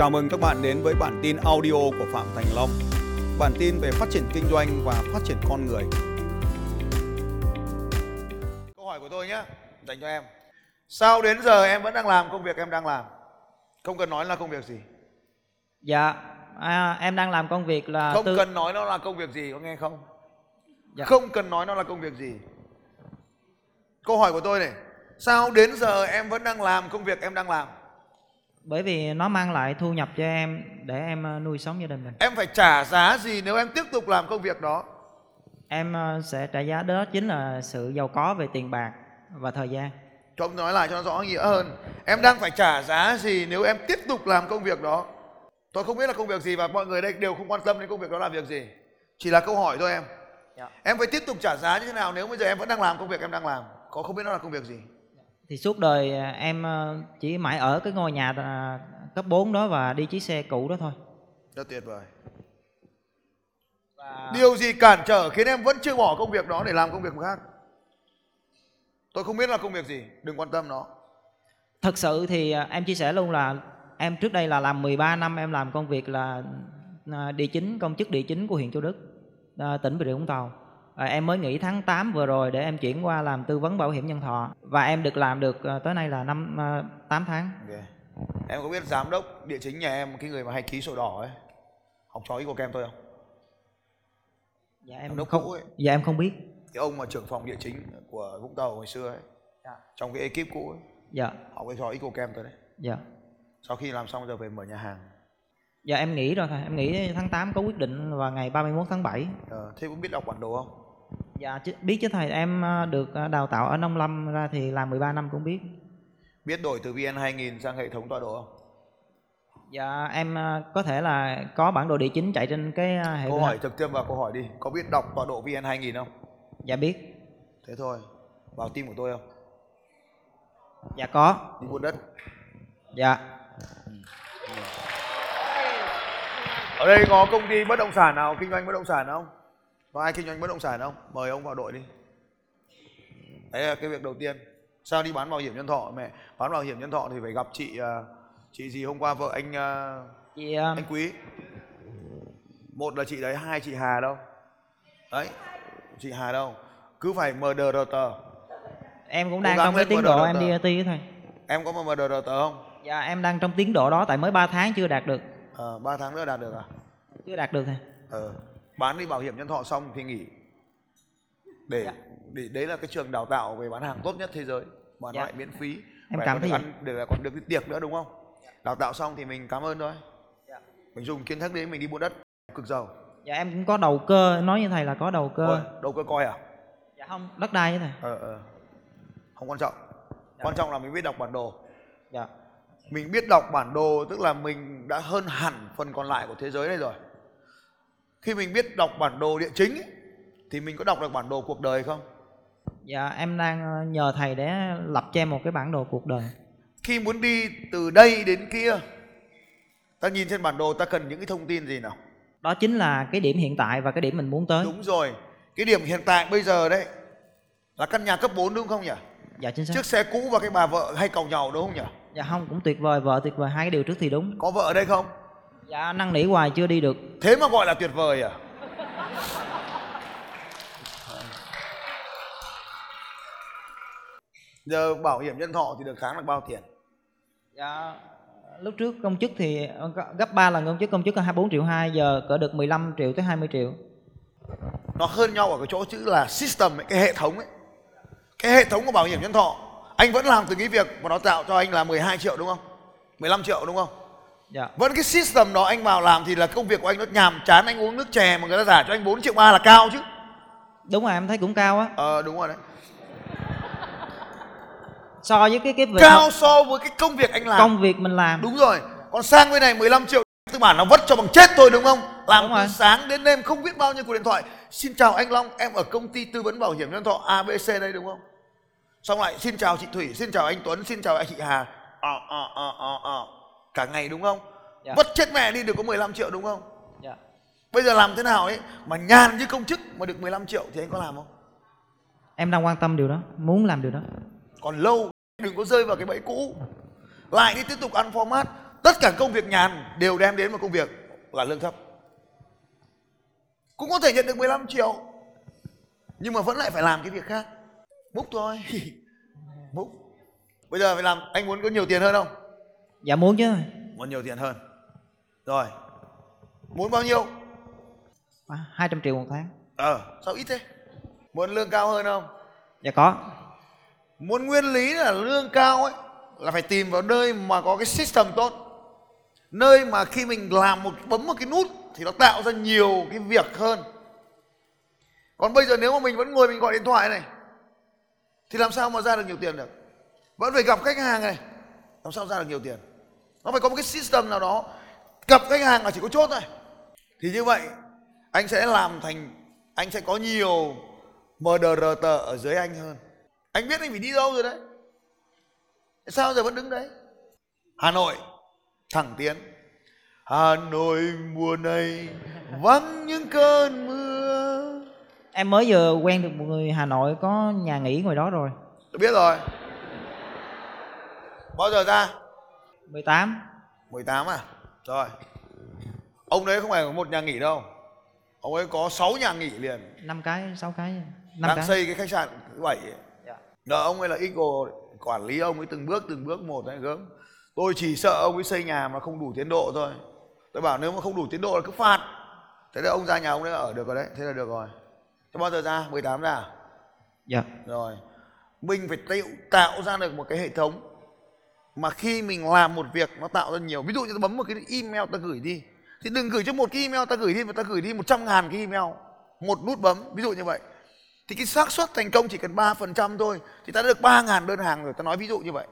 Chào mừng các bạn đến với bản tin audio của Phạm Thành Long. Bản tin về phát triển kinh doanh và phát triển con người. Câu hỏi của tôi nhé, dành cho em. Sao đến giờ em vẫn đang làm công việc em đang làm? Không cần nói là công việc gì. Dạ, à, em đang làm công việc là Không tư- cần nói nó là công việc gì, có nghe không? Dạ. Không cần nói nó là công việc gì. Câu hỏi của tôi này, sao đến giờ em vẫn đang làm công việc em đang làm? Bởi vì nó mang lại thu nhập cho em để em ờ, nuôi sống gia đình mình. Em phải trả giá gì nếu em tiếp tục làm công việc đó? Em ờ, sẽ trả giá đó chính là sự giàu có về tiền bạc và thời gian. Cho ông nói lại cho nó rõ nghĩa hơn. Em đang phải trả giá gì nếu em tiếp tục làm công việc đó? Tôi không biết là công việc gì và mọi người đây đều không quan tâm đến công việc đó là việc gì. Chỉ là câu hỏi thôi em. Dạ. Em phải tiếp tục trả giá như thế nào nếu bây giờ em vẫn đang làm công việc em đang làm? Có không biết nó là công việc gì? Thì suốt đời ờ, em ờ, chỉ mãi ở cái ngôi nhà ờ, cấp 4 đó và đi chiếc xe cũ đó thôi. Rất tuyệt vời. Và Điều gì cản trở khiến em vẫn chưa bỏ công việc đó để làm công việc khác? Tôi không biết là công việc gì, đừng quan tâm nó. thật sự thì ờ, em chia sẻ luôn là em trước đây là làm 13 năm em làm công việc là địa chính công chức địa chính của huyện Châu Đức, tỉnh Bà Rịa Vũng Tàu. À, em mới nghỉ tháng 8 vừa rồi để em chuyển qua làm tư vấn bảo hiểm nhân thọ và em được làm được ờ, tới nay là năm ờ, 8 tháng. Ok. Em có biết giám đốc địa chính nhà em cái người mà hay ký sổ đỏ ấy, học trò ý của kem tôi không? Dạ em Giám không ấy. Dạ em không biết. Cái ông mà trưởng phòng địa chính của Vũng Tàu hồi xưa ấy, Dạ. trong cái ekip cũ ấy, Dạ. học cái trò ý của kem tôi đấy. Dạ. Sau khi làm xong giờ về mở nhà hàng. Dạ em nghỉ rồi thầy, em nghỉ tháng 8 có quyết định vào ngày 31 tháng 7. Ờ, thế cũng biết đọc bản đồ không? Dạ chứ, biết chứ thầy, em ờ, được ờ, đào tạo ở Nông Lâm ra thì làm 13 năm cũng biết. Biết đổi từ VN 2000 sang hệ thống tọa độ không? Dạ em ờ, có thể là có bản đồ địa chính chạy trên cái hệ Câu hỏi trực tiếp vào câu hỏi đi. Có biết đọc tọa độ VN 2000 không? Dạ biết. Thế thôi. Vào team của tôi không? Dạ có. Đi buôn đất. Dạ. Ở đây có công ty bất động sản nào kinh doanh bất động sản không? Có ai kinh doanh bất động sản không? Mời ông vào đội đi. Đấy là cái việc đầu tiên. Sao đi bán bảo hiểm nhân thọ mẹ? Bán bảo hiểm nhân thọ thì phải gặp chị à, chị gì hôm qua vợ anh à, Chị ờ, anh Quý. Một là chị đấy, hai chị Hà đâu? Đấy. Chị Hà đâu? Cứ phải MDRT. em cũng đang trong cái tiến độ em đi IT thầy. Em có MDRT không? Dạ em đang trong tiến độ đó tại mới 3 tháng chưa đạt được. Ờ, 3 tháng nữa đạt được à? Chưa đạt được thầy. Ờ, bán đi bảo hiểm nhân thọ xong thì nghỉ để Dạ. để đấy là cái trường đào tạo về bán hàng tốt nhất thế giới bán Dạ. lại miễn phí Em cảm vậy. ăn được còn được cái tiệc nữa đúng không đào tạo xong thì mình cảm ơn thôi Dạ. mình dùng kiến thức đấy mình đi buôn đất cực giàu Dạ em cũng có đầu cơ, nói như thầy là có đầu cơ. Ôi, đâu cơ coi à Dạ không, đất đai với thầy. ờ ờ không quan trọng quan trọng là mình biết đọc bản đồ Dạ. mình biết đọc bản đồ tức là mình đã hơn hẳn phần còn lại của thế giới này rồi khi mình biết đọc bản đồ địa chính ấy, thì mình có đọc được bản đồ cuộc đời không Dạ em đang ờ, nhờ thầy để lập cho em một cái bản đồ cuộc đời. khi muốn đi từ đây đến kia ta nhìn trên bản đồ ta cần những cái thông tin gì nào Đó chính là cái điểm hiện tại và cái điểm mình muốn tới. đúng rồi cái điểm hiện tại bây giờ đấy là căn nhà cấp 4 đúng không nhỉ Dạ chính xác. chiếc xe cũ và cái bà vợ hay càu nhau đúng không nhỉ Dạ không cũng tuyệt vời, vợ tuyệt vời hai cái điều trước thì đúng. có vợ ở đây không Dạ năn nỉ hoài chưa đi được. thế mà gọi là tuyệt vời à? Giờ bảo hiểm nhân thọ thì được tháng là bao tiền? Dạ lúc trước công chức thì gấp 3 lần công chức, công chức có 24 triệu 2 giờ cỡ được 15 triệu tới 20 triệu. nó hơn nhau ở cái chỗ chữ là system ấy, cái hệ thống ấy. Cái hệ thống của bảo hiểm nhân thọ anh vẫn làm từ cái việc mà nó tạo cho anh là 12 triệu đúng không? 15 triệu đúng không Dạ. vẫn cái system đó anh vào làm thì là công việc của anh nó nhàm chán anh uống nước chè mà người ta giả cho anh 4 triệu ba là cao chứ. Đúng rồi em thấy cũng cao á. ờ đúng rồi đấy. So với cái cái việc cao so với cái công việc anh làm. Công việc mình làm. đúng rồi. Còn sang bên này 15 triệu tư bản nó vất cho bằng chết thôi đúng không? Làm Đúng từ rồi. sáng đến đêm không biết bao nhiêu cuộc điện thoại. Xin chào anh Long em ở công ty tư vấn bảo hiểm nhân thọ ABC đây đúng không? Xong lại xin chào chị Thủy xin chào anh Tuấn xin chào chị Hà. Ờ ờ ờ ờ ờ cả ngày đúng không? Dạ. vất chết mẹ đi được có 15 triệu đúng không? Dạ. bây giờ làm thế nào ấy mà nhàn như công chức mà được 15 triệu thì anh có làm không? Em đang quan tâm điều đó, muốn làm điều đó. còn lâu đừng có rơi vào cái bẫy cũ. Lại đi tiếp tục ăn format. Tất cả công việc nhàn đều đem đến một công việc là lương thấp. Cũng có thể nhận được 15 triệu nhưng mà vẫn lại phải làm cái việc khác. Múc thôi. Múc. Bây giờ phải làm anh muốn có nhiều tiền hơn không dạ muốn chứ. Muốn nhiều tiền hơn. Rồi. Muốn bao nhiêu? À, 200 triệu một tháng. Ờ. Sao ít thế? Muốn lương cao hơn không? Dạ có. Muốn nguyên lý là lương cao ấy là phải tìm vào nơi mà có cái system tốt. Nơi mà khi mình làm một bấm một cái nút thì nó tạo ra nhiều cái việc hơn. Còn bây giờ nếu mà mình vẫn ngồi mình gọi điện thoại này thì làm sao mà ra được nhiều tiền được? Vẫn phải gặp khách hàng này. Làm sao ra được nhiều tiền nó phải có một cái system nào đó. Gặp khách hàng là chỉ có chốt thôi. Thì như vậy anh sẽ làm thành anh sẽ có nhiều MDRT ở dưới anh hơn. Anh biết anh phải đi đâu rồi đấy. Sao giờ vẫn đứng đấy? Hà Nội thẳng tiến. Hà Nội mùa này vắng những cơn mưa. Em mới vừa quen được một người Hà Nội có nhà nghỉ ngoài đó rồi. Tôi biết rồi. Bao giờ ra 18 18 à? Rồi. Ông đấy không phải có một nhà nghỉ đâu. Ông ấy có 6 nhà nghỉ liền. Năm cái sáu cái. Năm đang cái. xây cái khách sạn thứ bảy. Ấy. Dạ. Đó, ông ấy là Eagle quản lý ông ấy từng bước từng bước một đấy gớm. Tôi chỉ sợ ông ấy xây nhà mà không đủ tiến độ thôi. Tôi bảo nếu mà không đủ tiến độ là cứ phạt. Thế là ông ra nhà ông ấy ở được rồi đấy. Thế là được rồi. Thế bao giờ ra? 18 ra à? dạ. Rồi. Mình phải tạo ra được một cái hệ thống mà khi mình làm một việc nó tạo ra nhiều. Ví dụ như ta bấm một cái email ta gửi đi. Thì đừng gửi cho một cái email ta gửi đi mà ta gửi đi 100 ngàn cái email. Một nút bấm ví dụ như vậy. Thì cái xác suất thành công chỉ cần 3% thôi thì ta đã được 3 ngàn đơn hàng rồi. Ta nói ví dụ như vậy.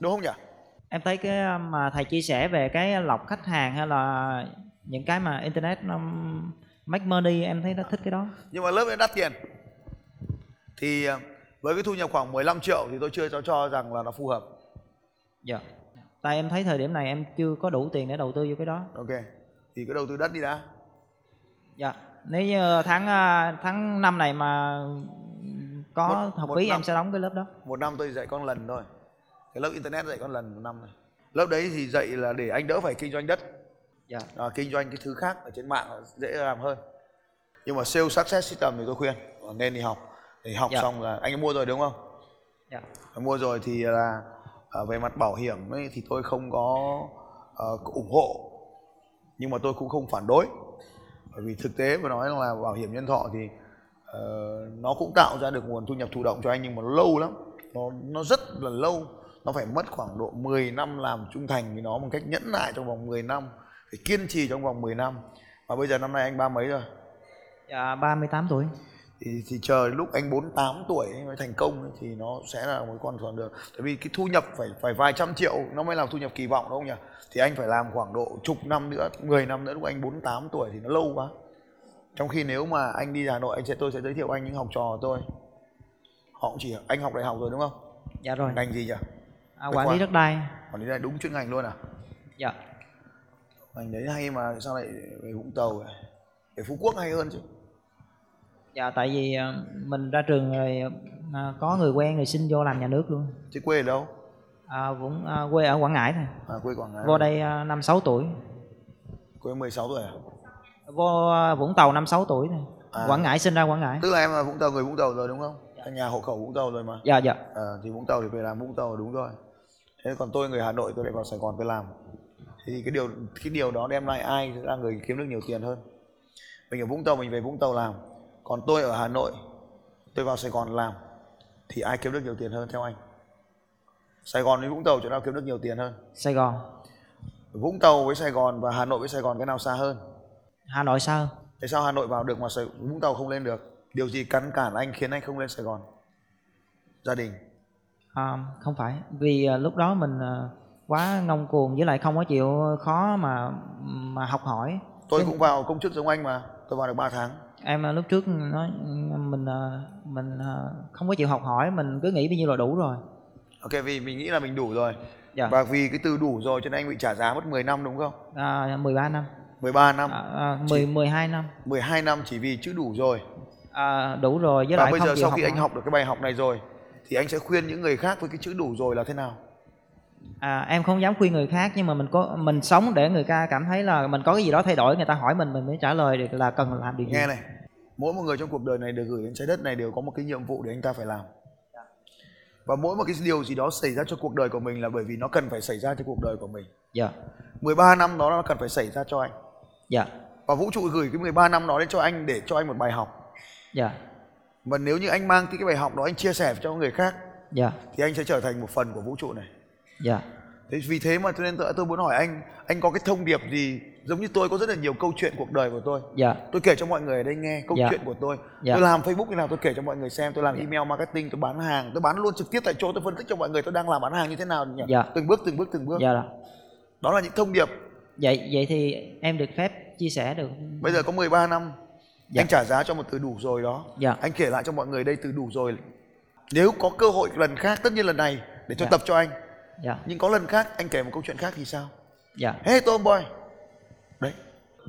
Đúng không nhỉ? Em thấy cái mà thầy chia sẻ về cái lọc khách hàng hay là những cái mà internet nó make money em thấy nó thích cái đó. Nhưng mà lớp ấy đắt tiền. Thì à, với cái thu nhập khoảng 15 triệu thì tôi chưa cho cho rằng là nó phù hợp dạ. Tại em thấy thời điểm này em chưa có đủ tiền để đầu tư vô cái đó. Ok. Thì cái đầu tư đất đi đã. Dạ. Nếu như tháng à, tháng năm này mà có Một- học một phí năm. em sẽ đóng cái lớp đó. Một năm tôi dạy con lần thôi. Cái lớp internet dạy con lần một năm này lớp đấy thì dạy là để anh đỡ phải kinh doanh đất. Dạ. À, kinh doanh cái thứ khác ở trên mạng dễ làm hơn. Nhưng mà sales success system thì tôi khuyên nên đi học. Thì học Dạ. xong là anh mua rồi đúng không? Dạ. Mua rồi thì là Ờ, về mặt bảo hiểm ấy, thì tôi không có uh, ủng hộ. Nhưng mà tôi cũng không phản đối. Bởi vì thực tế mà nói là bảo hiểm nhân thọ thì uh, nó cũng tạo ra được nguồn thu nhập thụ động cho anh nhưng mà nó lâu lắm. Nó nó rất là lâu. Nó phải mất khoảng độ 10 năm làm trung thành với nó một cách nhẫn nại trong vòng 10 năm phải kiên trì trong vòng 10 năm. Và bây giờ năm nay anh ba mấy rồi? Dạ 38 tuổi thì, thì chờ lúc anh 48 tuổi ấy mới thành công ấy, thì nó sẽ là một con đường được. Tại vì cái thu nhập phải phải vài trăm triệu nó mới là thu nhập kỳ vọng đúng không nhỉ? Thì anh phải làm khoảng độ chục năm nữa 10 năm nữa lúc anh 48 tuổi thì nó lâu quá. Trong khi nếu mà anh đi Hà Nội anh sẽ tôi sẽ giới thiệu anh những học trò tôi. Họ cũng chỉ anh học đại học rồi đúng không? Dạ rồi. Ngành gì nhỉ? À, quản lý đất đai. Còn đấy là đúng chuyên ngành luôn à? Dạ. Ngành đấy hay mà sao lại về Vũng Tàu vậy? về Phú Quốc hay hơn chứ dạ tại vì à, mình ra trường rồi à, có người quen người xin vô làm nhà nước luôn. Chứ quê ở đâu? À, Vũng à, quê ở Quảng Ngãi thôi. À, quê Quảng Ngãi. Vô đây à, năm sáu tuổi. Quê 16 tuổi à? Vô à, Vũng Tàu năm sáu tuổi thôi. À. Quảng Ngãi sinh ra Quảng Ngãi. Tức là em là Vũng Tàu người Vũng Tàu rồi đúng không? Em nhà hộ khẩu Vũng Tàu rồi mà. Dạ dạ. Ờ, thì Vũng Tàu thì về làm Vũng Tàu đúng rồi. Thế còn tôi người Hà Nội tôi lại vào Sài Gòn tôi làm. Thì cái điều cái điều đó đem lại ai là người kiếm được nhiều tiền hơn? Mình ở Vũng Tàu mình về Vũng Tàu làm còn tôi ở Hà Nội tôi vào Sài Gòn làm thì ai kiếm được nhiều tiền hơn theo anh? Sài Gòn với Vũng Tàu chỗ nào kiếm được nhiều tiền hơn? Sài Gòn. Vũng Tàu với Sài Gòn và Hà Nội với Sài Gòn cái nào xa hơn? Hà Nội sao tại sao Hà Nội vào được mà Sài, Vũng Tàu không lên được? Điều gì cắn cản anh khiến anh không lên Sài Gòn? Gia đình. À, không phải. Vì à, lúc đó mình à, quá ngông cuồng với lại không có chịu khó mà mà học hỏi. Tôi cũng vào công chức giống anh mà. Tôi vào được 3 tháng em à, lúc trước nói mình à, mình à, không có chịu học hỏi mình cứ nghĩ bao nhiêu là đủ rồi. Ok vì mình nghĩ là mình đủ rồi. Dạ. Và vì cái từ đủ rồi cho nên anh bị trả giá mất 10 năm đúng không? À, 13 năm. 13 năm. À, à, 10 12 năm. 12 năm chỉ vì chữ đủ rồi. À, đủ rồi với và lại bây không giờ chịu sau học khi anh học được cái bài học này rồi thì anh sẽ khuyên những người khác với cái chữ đủ rồi là thế nào à, em không dám khuyên người khác nhưng mà mình có mình sống để người ta cảm thấy là mình có cái gì đó thay đổi người ta hỏi mình mình mới trả lời được là cần làm điều gì. Nghe này mỗi một người trong cuộc đời này được gửi đến trái đất này đều có một cái nhiệm vụ để anh ta phải làm. Và mỗi một cái điều gì đó xảy ra cho cuộc đời của mình là bởi vì nó cần phải xảy ra cho cuộc đời của mình. Dạ. 13 năm đó nó cần phải xảy ra cho anh. Dạ. Và vũ trụ gửi cái 13 năm đó đến cho anh để cho anh một bài học. Dạ. Và nếu như anh mang cái cái bài học đó anh chia sẻ cho người khác dạ. thì anh sẽ trở thành một phần của vũ trụ này dạ. Thế vì thế mà cho nên tôi, tôi muốn hỏi anh anh có cái thông điệp gì? Giống như tôi có rất là nhiều câu chuyện cuộc đời của tôi. Dạ. Tôi kể cho mọi người ở đây nghe câu Dạ. chuyện của tôi. Dạ. tôi làm facebook như nào tôi kể cho mọi người xem tôi làm email marketing tôi bán hàng tôi bán luôn trực tiếp tại chỗ tôi phân tích cho mọi người tôi đang làm bán hàng như thế nào nhỉ? Dạ. từng bước từng bước từng bước. Dạ đó. Là những thông điệp. Vậy vậy thì em được phép chia sẻ được. Bây giờ có 13 năm. Dạ. anh trả giá cho một từ đủ rồi đó. Dạ. anh kể lại cho mọi người đây từ đủ rồi. Nếu có cơ hội lần khác tất nhiên lần này để cho Dạ. tập cho anh dạ. Nhưng có lần khác anh kể một câu chuyện khác thì sao? Dạ. Hey Tom Boy. Đấy.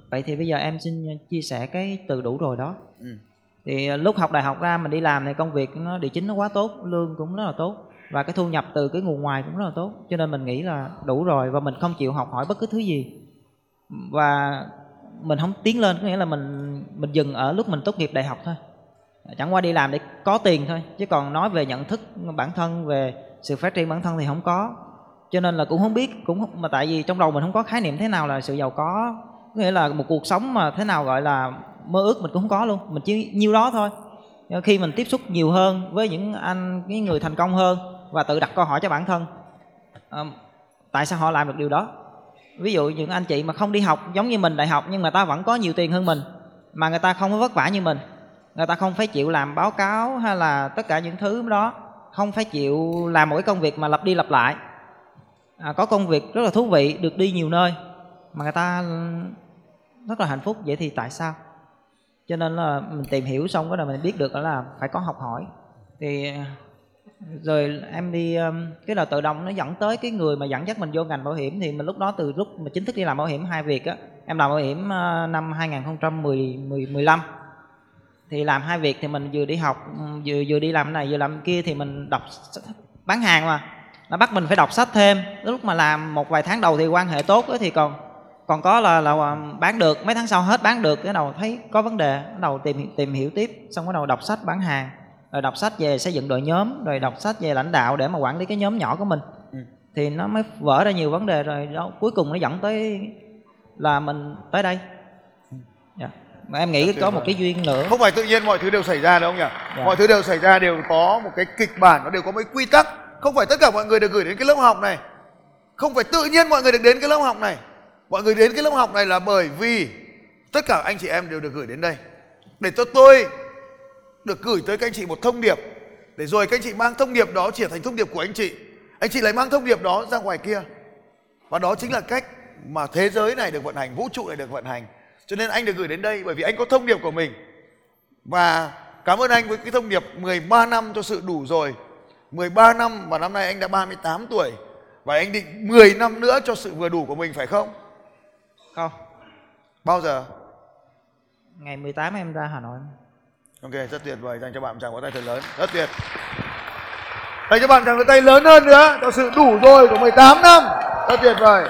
Vậy thì bây giờ em xin chia sẻ cái từ đủ rồi đó. Ừ. thì ờ, lúc học đại học ra mình đi làm thì công việc nó địa chính nó quá tốt lương cũng rất là tốt và cái thu nhập từ cái nguồn ngoài cũng rất là tốt. Cho nên mình nghĩ là đủ rồi và mình không chịu học hỏi bất cứ thứ gì. Và mình không tiến lên có nghĩa là mình mình dừng ở lúc mình tốt nghiệp đại học thôi. Chẳng qua đi làm để có tiền thôi chứ còn nói về nhận thức bản thân về sự phát triển bản thân thì không có. Cho nên là cũng không biết cũng không, mà tại vì trong đầu mình không có khái niệm thế nào là sự giàu có. Nghĩa là một cuộc sống mà thế nào gọi là mơ ước mình cũng không có luôn. Mình chỉ nhiêu đó thôi. Khi mình tiếp xúc nhiều hơn với những anh những người thành công hơn và tự đặt câu hỏi cho bản thân à, tại sao họ làm được điều đó? Ví dụ những anh chị mà không đi học giống như mình đại học nhưng mà ta vẫn có nhiều tiền hơn mình mà người ta không có vất vả như mình. Người ta không phải chịu làm báo cáo hay là tất cả những thứ đó không phải chịu làm một cái công việc mà lặp đi lặp lại. À, có công việc rất là thú vị được đi nhiều nơi mà người ta rất là hạnh phúc. Vậy thì tại sao? Cho nên là mình tìm hiểu xong cái là mình biết được đó là phải có học hỏi. Thì rồi em đi um, cái là tự động nó dẫn tới cái người mà dẫn dắt mình vô ngành bảo hiểm. Thì mình lúc đó từ lúc mà chính thức đi làm bảo hiểm hai việc á em làm bảo hiểm uh, năm 2010 2015 thì làm hai việc thì mình vừa đi học vừa vừa đi làm này vừa làm kia thì mình đọc bán hàng mà. Nó bắt mình phải đọc sách thêm. Lúc mà làm một vài tháng đầu thì quan hệ tốt thì còn còn có là là bán được mấy tháng sau hết bán được cái đầu thấy có vấn đề bắt đầu tìm tìm hiểu tiếp xong bắt đầu đọc sách bán hàng rồi đọc sách về xây dựng đội nhóm rồi đọc sách về lãnh đạo để mà quản lý cái nhóm nhỏ của mình. Ừ. thì nó mới vỡ ra nhiều vấn đề rồi đó cuối cùng nó dẫn tới là mình tới đây. Dạ. Mà em nghĩ Rất có một cái duyên nữa. Không phải tự nhiên mọi thứ đều xảy ra đâu không nhỉ? Dạ. mọi thứ đều xảy ra đều có một cái kịch bản nó đều có cái quy tắc. Không phải tất cả mọi người được gửi đến cái lớp học này. Không phải tự nhiên mọi người được đến cái lớp học này. Mọi người đến cái lớp học này là bởi vì tất cả anh chị em đều được gửi đến đây. Để cho tôi được gửi tới các anh chị một thông điệp. Để rồi các anh chị mang thông điệp đó trở thành thông điệp của anh chị. Anh chị lại mang thông điệp đó ra ngoài kia. Và đó chính là cách mà thế giới này được vận hành vũ trụ này được vận hành cho nên anh được gửi đến đây bởi vì anh có thông điệp của mình. Và cảm ơn anh với cái thông điệp 13 năm cho sự đủ rồi. 13 năm và năm nay anh đã 38 tuổi. Và anh định 10 năm nữa cho sự vừa đủ của mình phải không? Không. Bao giờ? Ngày 18 em ra Hà Nội. Ok rất tuyệt vời. Dành cho bạn tràng vỗ tay thật lớn. Rất tuyệt. Dành cho bạn tràng vỗ tay lớn hơn nữa cho sự đủ rồi của 18 năm. Rất tuyệt vời